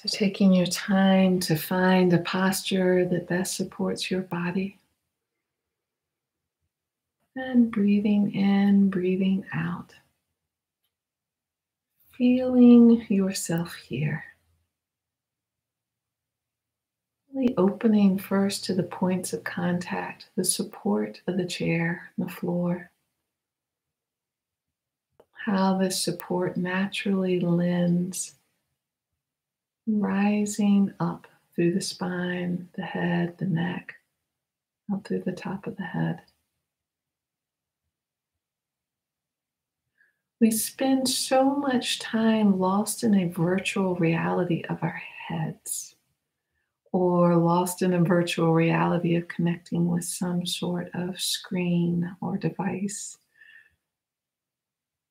So, taking your time to find a posture that best supports your body. And breathing in, breathing out. Feeling yourself here. Really opening first to the points of contact, the support of the chair, the floor. How this support naturally lends, rising up through the spine, the head, the neck, up through the top of the head. We spend so much time lost in a virtual reality of our heads or lost in a virtual reality of connecting with some sort of screen or device.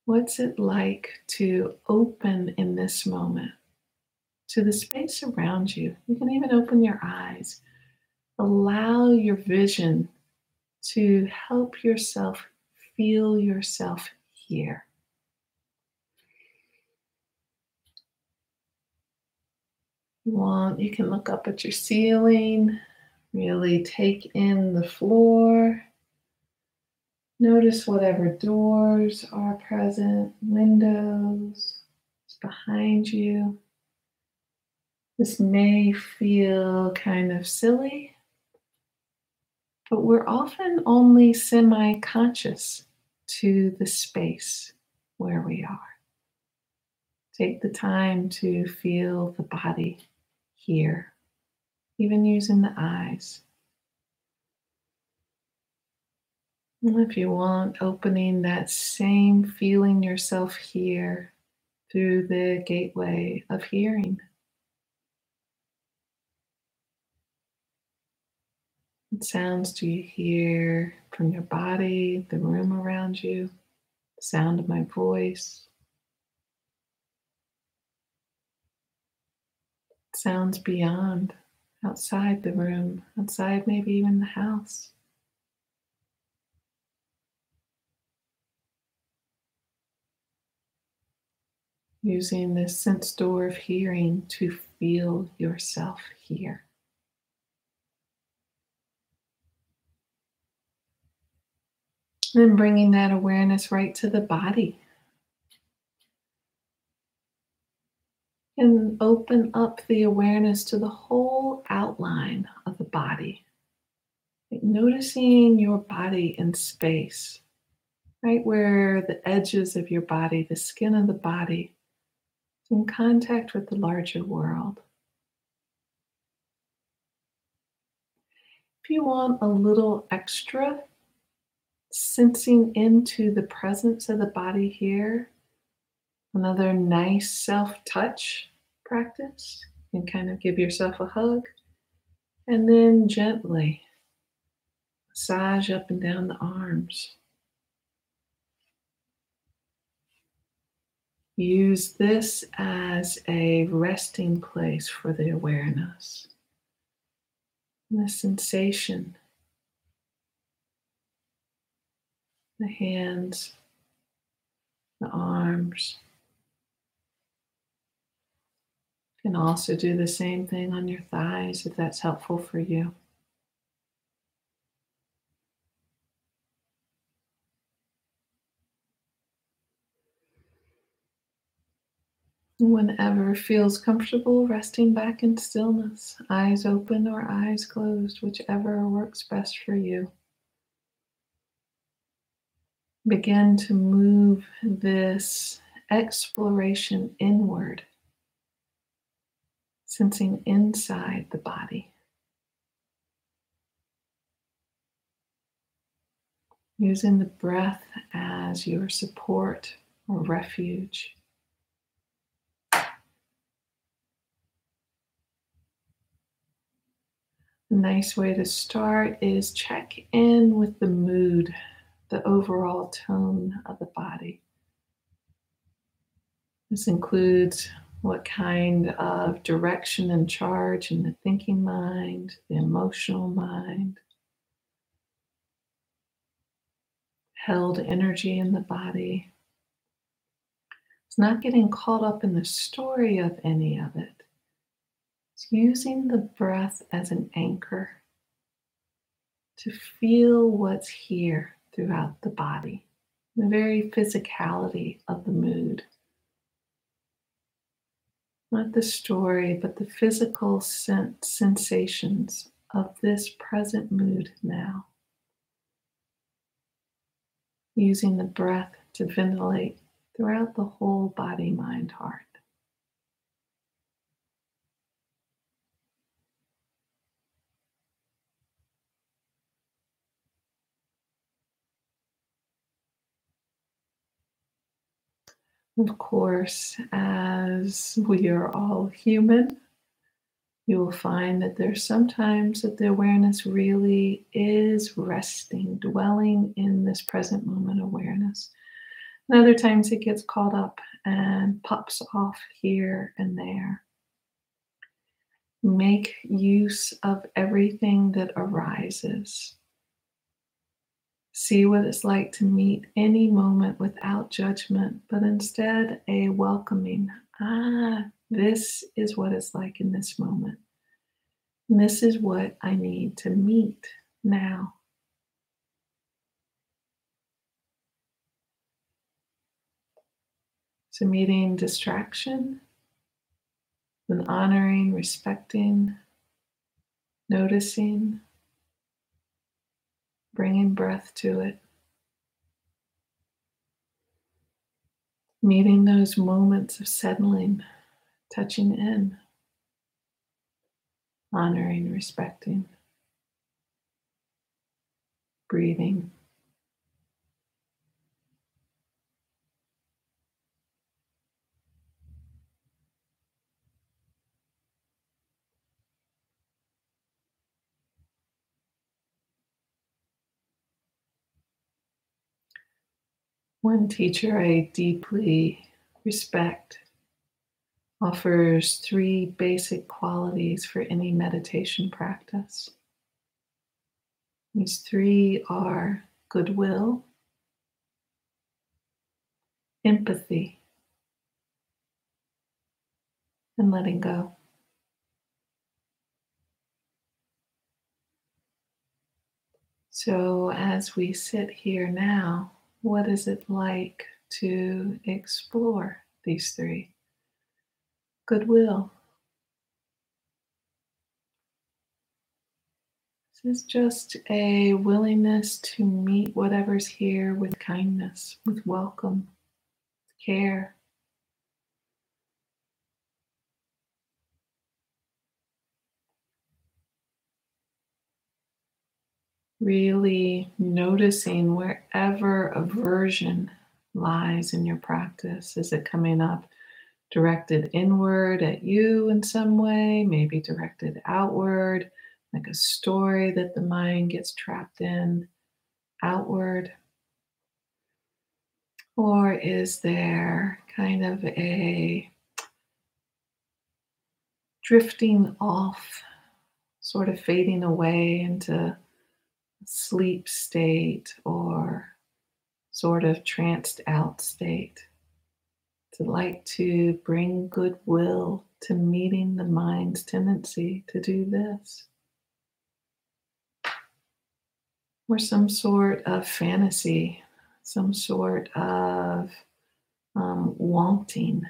What's it like to open in this moment to the space around you? You can even open your eyes. Allow your vision to help yourself feel yourself here. you want, you can look up at your ceiling, really take in the floor. Notice whatever doors are present, windows behind you. This may feel kind of silly, but we're often only semi conscious to the space where we are. Take the time to feel the body here, even using the eyes. And if you want, opening that same feeling yourself here through the gateway of hearing. What sounds do you hear from your body, the room around you, the sound of my voice? sounds beyond, outside the room, outside maybe even the house. Using this sense door of hearing to feel yourself here. And then bringing that awareness right to the body. and open up the awareness to the whole outline of the body. Noticing your body in space, right where the edges of your body, the skin of the body, is in contact with the larger world. If you want a little extra sensing into the presence of the body here, Another nice self touch practice. You can kind of give yourself a hug and then gently massage up and down the arms. Use this as a resting place for the awareness. The sensation, the hands, the arms. You can also do the same thing on your thighs if that's helpful for you. Whenever feels comfortable, resting back in stillness, eyes open or eyes closed, whichever works best for you. Begin to move this exploration inward sensing inside the body. Using the breath as your support or refuge. A nice way to start is check in with the mood, the overall tone of the body. This includes what kind of direction and charge in the thinking mind, the emotional mind, held energy in the body. It's not getting caught up in the story of any of it, It's using the breath as an anchor to feel what's here throughout the body, the very physicality of the mood. Not the story, but the physical sensations of this present mood now. Using the breath to ventilate throughout the whole body, mind, heart. Of course, as we are all human, you will find that there's sometimes that the awareness really is resting, dwelling in this present moment awareness. And other times it gets caught up and pops off here and there. Make use of everything that arises. See what it's like to meet any moment without judgment, but instead a welcoming. Ah, this is what it's like in this moment. And this is what I need to meet now. So, meeting distraction, then honoring, respecting, noticing, bringing breath to it. Meeting those moments of settling, touching in, honoring, respecting, breathing. One teacher I deeply respect offers three basic qualities for any meditation practice. These three are goodwill, empathy, and letting go. So, as we sit here now, what is it like to explore these three? Goodwill. This is just a willingness to meet whatever's here with kindness, with welcome, care. Really noticing wherever aversion lies in your practice. Is it coming up directed inward at you in some way, maybe directed outward, like a story that the mind gets trapped in outward? Or is there kind of a drifting off, sort of fading away into sleep state or sort of tranced out state. To like to bring goodwill to meeting the mind's tendency to do this. Or some sort of fantasy, some sort of um, wanting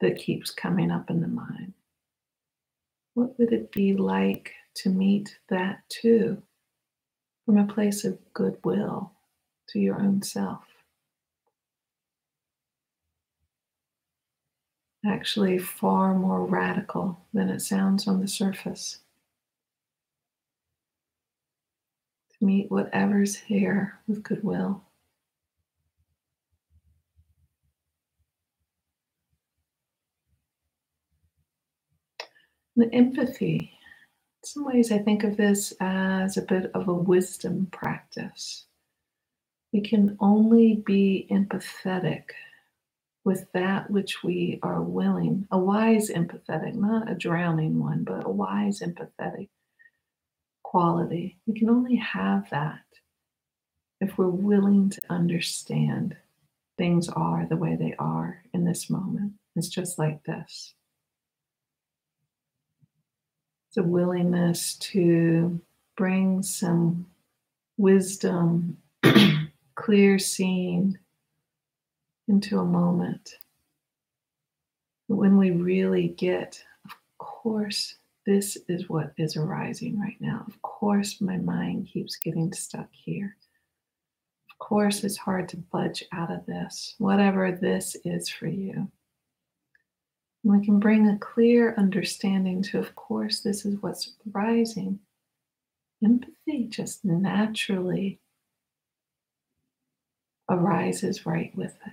that keeps coming up in the mind. What would it be like to meet that too? From a place of goodwill to your own self. Actually, far more radical than it sounds on the surface. To meet whatever's here with goodwill. The empathy some ways, I think of this as a bit of a wisdom practice. We can only be empathetic with that which we are willing, a wise empathetic, not a drowning one, but a wise empathetic quality. We can only have that if we're willing to understand things are the way they are in this moment. It's just like this. It's a willingness to bring some wisdom, clear seeing into a moment. When we really get, of course, this is what is arising right now. Of course, my mind keeps getting stuck here. Of course, it's hard to budge out of this, whatever this is for you. And we can bring a clear understanding to, of course, this is what's rising. Empathy just naturally arises right with it.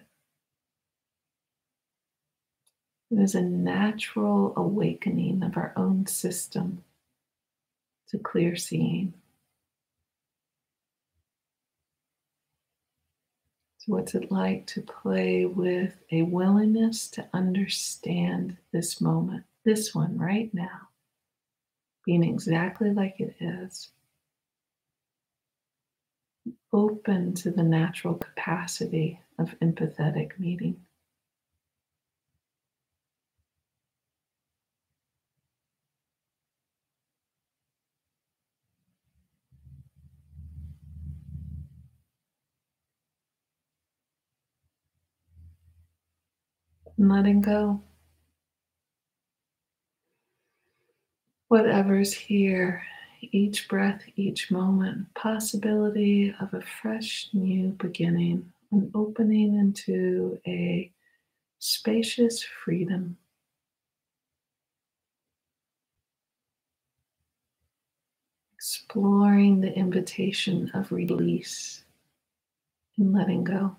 It is a natural awakening of our own system to clear seeing. So, what's it like to play with a willingness to understand this moment, this one right now, being exactly like it is? Open to the natural capacity of empathetic meeting. And letting go. Whatever's here, each breath, each moment, possibility of a fresh new beginning, an opening into a spacious freedom. Exploring the invitation of release and letting go.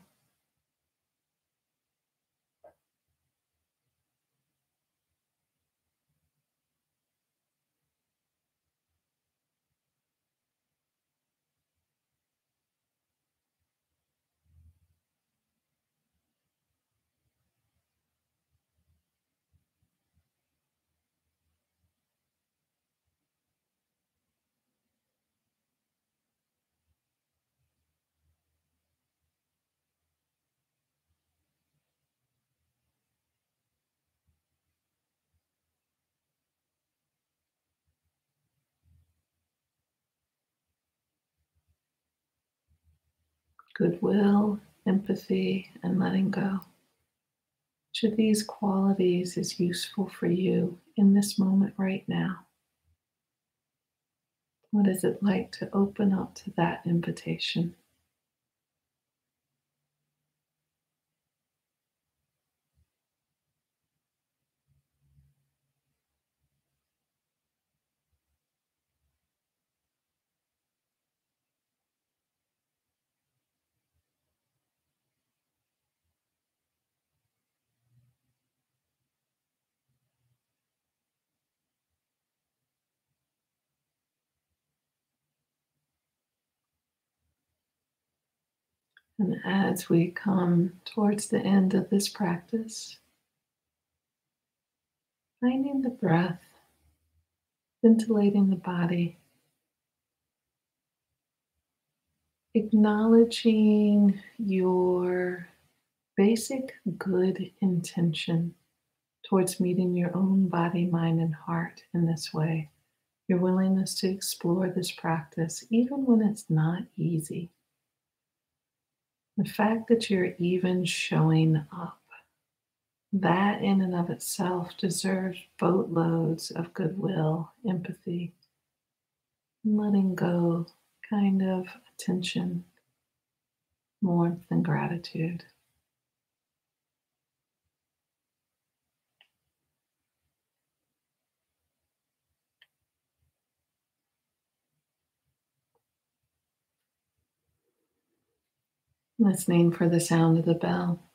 Goodwill, empathy, and letting go. Which of these qualities is useful for you in this moment right now? What is it like to open up to that invitation? And as we come towards the end of this practice, finding the breath, ventilating the body, acknowledging your basic good intention towards meeting your own body, mind, and heart in this way. Your willingness to explore this practice, even when it's not easy. The fact that you're even showing up, that in and of itself deserves boatloads of goodwill, empathy, letting go, kind of attention, warmth, and gratitude. Listening for the sound of the bell.